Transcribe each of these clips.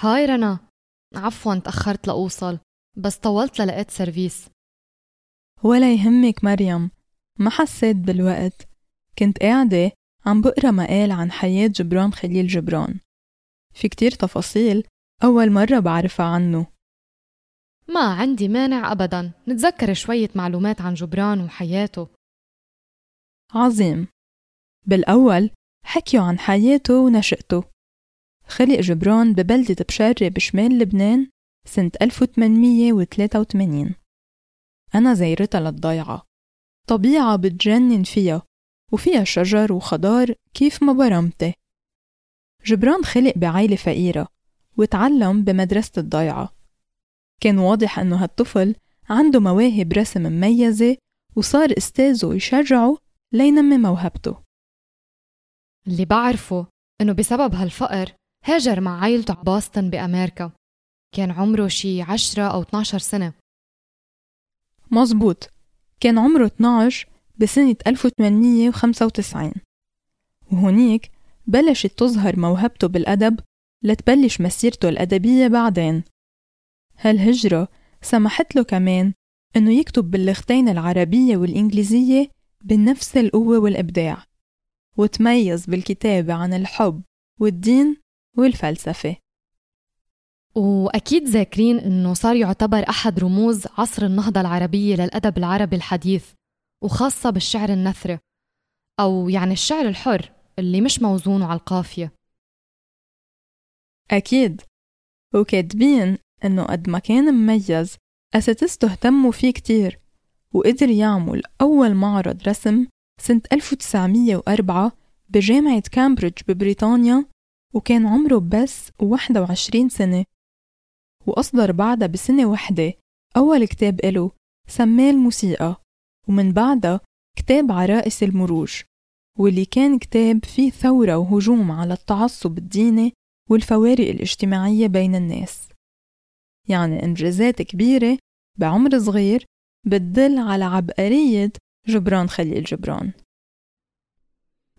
هاي رنا. عفوا تأخرت لأوصل بس طولت للقيت سيرفيس. ولا يهمك مريم. ما حسيت بالوقت. كنت قاعدة عم بقرأ مقال عن حياة جبران خليل جبران. في كتير تفاصيل أول مرة بعرفها عنه. ما عندي مانع أبدا. نتذكر شوية معلومات عن جبران وحياته. عظيم. بالأول حكيوا عن حياته ونشأته. خلق جبران ببلدة بشارة بشمال لبنان سنة 1883 أنا زيرتها للضيعة. طبيعة بتجنن فيها وفيها شجر وخضار كيف ما برمتي جبران خلق بعائلة فقيرة وتعلم بمدرسة الضيعة. كان واضح أنه هالطفل عنده مواهب رسم مميزة وصار أستاذه يشجعه لينمي موهبته. اللي بعرفه إنه بسبب هالفقر هاجر مع عائلته باستن بأمريكا. كان عمره شي عشرة أو 12 سنة. مزبوط كان عمره 12 بسنة 1895 وهونيك بلشت تظهر موهبته بالأدب لتبلش مسيرته الأدبية بعدين. هالهجرة سمحت له كمان إنه يكتب باللغتين العربية والإنجليزية بنفس القوة والإبداع وتميز بالكتابة عن الحب والدين والفلسفة. وأكيد ذاكرين إنه صار يعتبر أحد رموز عصر النهضة العربية للأدب العربي الحديث وخاصة بالشعر النثري أو يعني الشعر الحر اللي مش موزونه على القافية. أكيد. وكاتبين إنه قد ما كان مميز أساتذته اهتموا فيه كتير وقدر يعمل أول معرض رسم سنة 1904 بجامعة كامبريدج ببريطانيا وكان عمره بس 21 سنة. وأصدر بعدها بسنة وحدة أول كتاب إله سماه الموسيقى ومن بعدها كتاب عرائس المروج واللي كان كتاب فيه ثورة وهجوم على التعصب الديني والفوارق الاجتماعية بين الناس. يعني إنجازات كبيرة بعمر صغير بتدل على عبقرية جبران خليل جبران.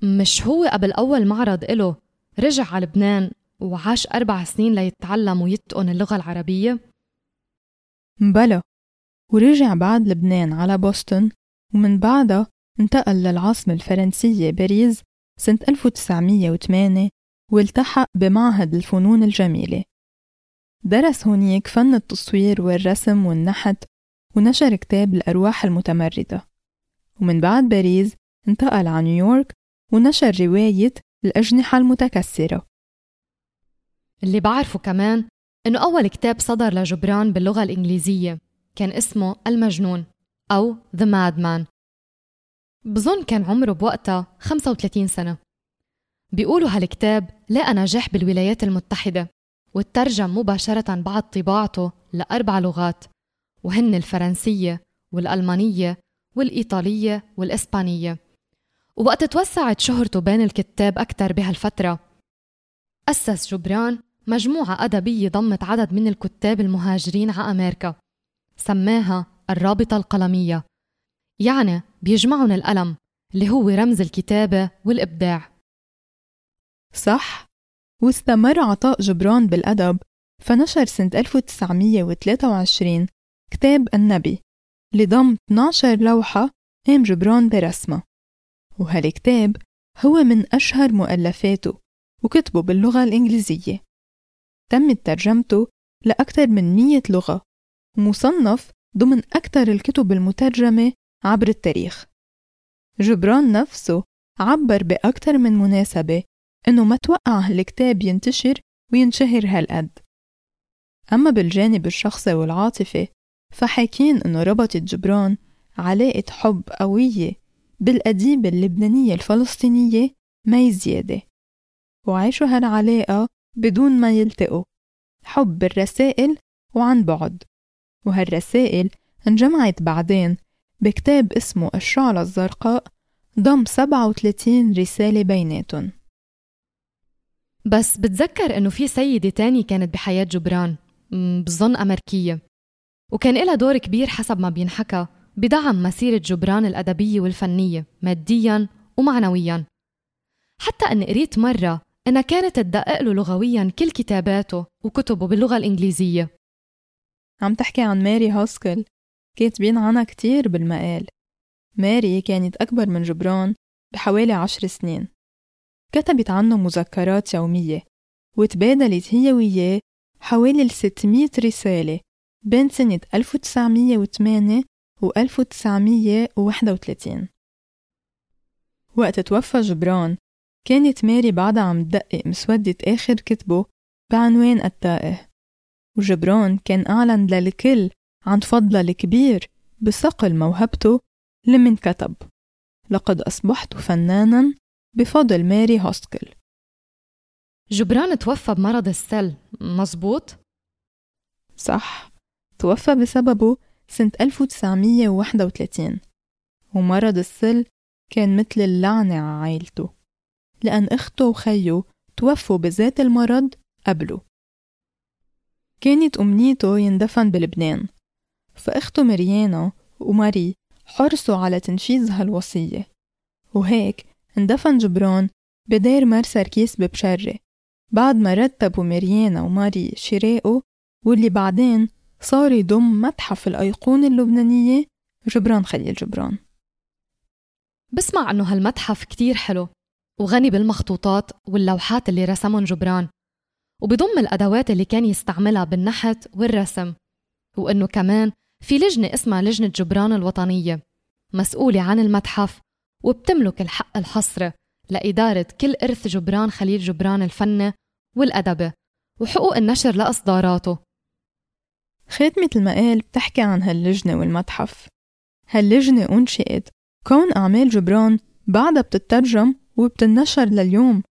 مش هو قبل أول معرض إله رجع على لبنان وعاش أربع سنين ليتعلم ويتقن اللغة العربية؟ بلا ورجع بعد لبنان على بوسطن ومن بعدها انتقل للعاصمة الفرنسية باريس سنة 1908 والتحق بمعهد الفنون الجميلة درس هونيك فن التصوير والرسم والنحت ونشر كتاب الأرواح المتمردة ومن بعد باريس انتقل على نيويورك ونشر رواية الأجنحة المتكسرة. اللي بعرفه كمان إنه أول كتاب صدر لجبران باللغة الإنجليزية كان اسمه المجنون أو The Madman. بظن كان عمره بوقتها 35 سنة. بيقولوا هالكتاب لقى نجاح بالولايات المتحدة وترجم مباشرة بعد طباعته لأربع لغات وهن الفرنسية والألمانية والإيطالية والإسبانية. ووقت توسعت شهرته بين الكتاب أكثر بهالفترة. أسس جبران مجموعة أدبية ضمت عدد من الكتاب المهاجرين على أمريكا سماها الرابطة القلمية. يعني بيجمعهم القلم اللي هو رمز الكتابة والإبداع. صح. واستمر عطاء جبران بالأدب فنشر سنة 1923 كتاب النبي اللي ضم 12 لوحة قام جبران برسمها وهالكتاب هو من أشهر مؤلفاته وكتبه باللغة الإنجليزية. تمت ترجمته لأكثر من مية لغة ومصنف ضمن أكثر الكتب المترجمة عبر التاريخ. جبران نفسه عبر بأكثر من مناسبة إنه ما توقع هالكتاب ينتشر وينشهر هالقد. أما بالجانب الشخصي والعاطفي فحاكين إنه ربطت جبران علاقة حب قوية بالأديبة اللبنانية الفلسطينية مي زيادة وعاشوا هالعلاقة بدون ما يلتقوا حب بالرسائل وعن بعد وهالرسائل انجمعت بعدين بكتاب اسمه الشعلة الزرقاء ضم 37 رسالة بيناتهم. بس بتذكر إنه في سيدة تانية كانت بحياة جبران بظن أمريكية وكان لها دور كبير حسب ما بينحكى. بدعم مسيرة جبران الأدبية والفنية ماديا ومعنويا. حتى أن قريت مرة إنها كانت تدقق له لغويا كل كتاباته وكتبه باللغة الإنجليزية. عم تحكي عن ماري هاسكل كاتبين عنها كتير بالمقال. ماري كانت أكبر من جبران بحوالي عشر سنين. كتبت عنه مذكرات يومية وتبادلت هي وياه حوالي 600 رسالة بين سنة 1908 و 1931 وقت توفى جبران كانت ماري بعدها عم تدقق مسودة آخر كتبه بعنوان التائه. وجبران كان أعلن للكل عن فضله الكبير بصقل موهبته لمن كتب لقد أصبحت فنانا بفضل ماري هوستكل جبران توفى بمرض السل مزبوط؟ صح توفى بسببه سنة 1931 ومرض السل كان مثل اللعنة على عائلته لأن أخته وخيه توفوا بذات المرض قبله. كانت أمنيته يندفن بلبنان فأخته مريانا وماري حرصوا على تنفيذ هالوصية وهيك اندفن جبران بدير مرسى ركيس ببشرة بعد ما رتبوا مريانا وماري شراءه واللي بعدين صار يضم متحف الأيقونة اللبنانية جبران خليل جبران. بسمع أنه هالمتحف كتير حلو وغني بالمخطوطات واللوحات اللي رسمهم جبران وبضم الأدوات اللي كان يستعملها بالنحت والرسم وإنه كمان في لجنة اسمها لجنة جبران الوطنية مسؤولة عن المتحف وبتملك الحق الحصري لإدارة كل إرث جبران خليل جبران الفني والأدبي وحقوق النشر لإصداراته. خاتمة المقال بتحكي عن هاللجنة والمتحف. هاللجنة أنشئت كون أعمال جبران بعدها بتترجم وبتنشر لليوم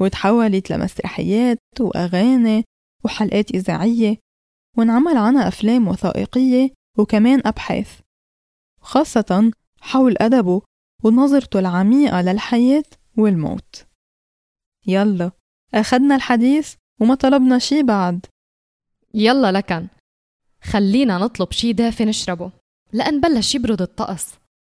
وتحولت لمسرحيات وأغاني وحلقات إذاعية وانعمل عنها أفلام وثائقية وكمان أبحاث. خاصة حول أدبه ونظرته العميقة للحياة والموت. يلا أخدنا الحديث وما طلبنا شي بعد. يلا لكن. خلينا نطلب شي دافي نشربه. لأن بلش يبرد الطقس.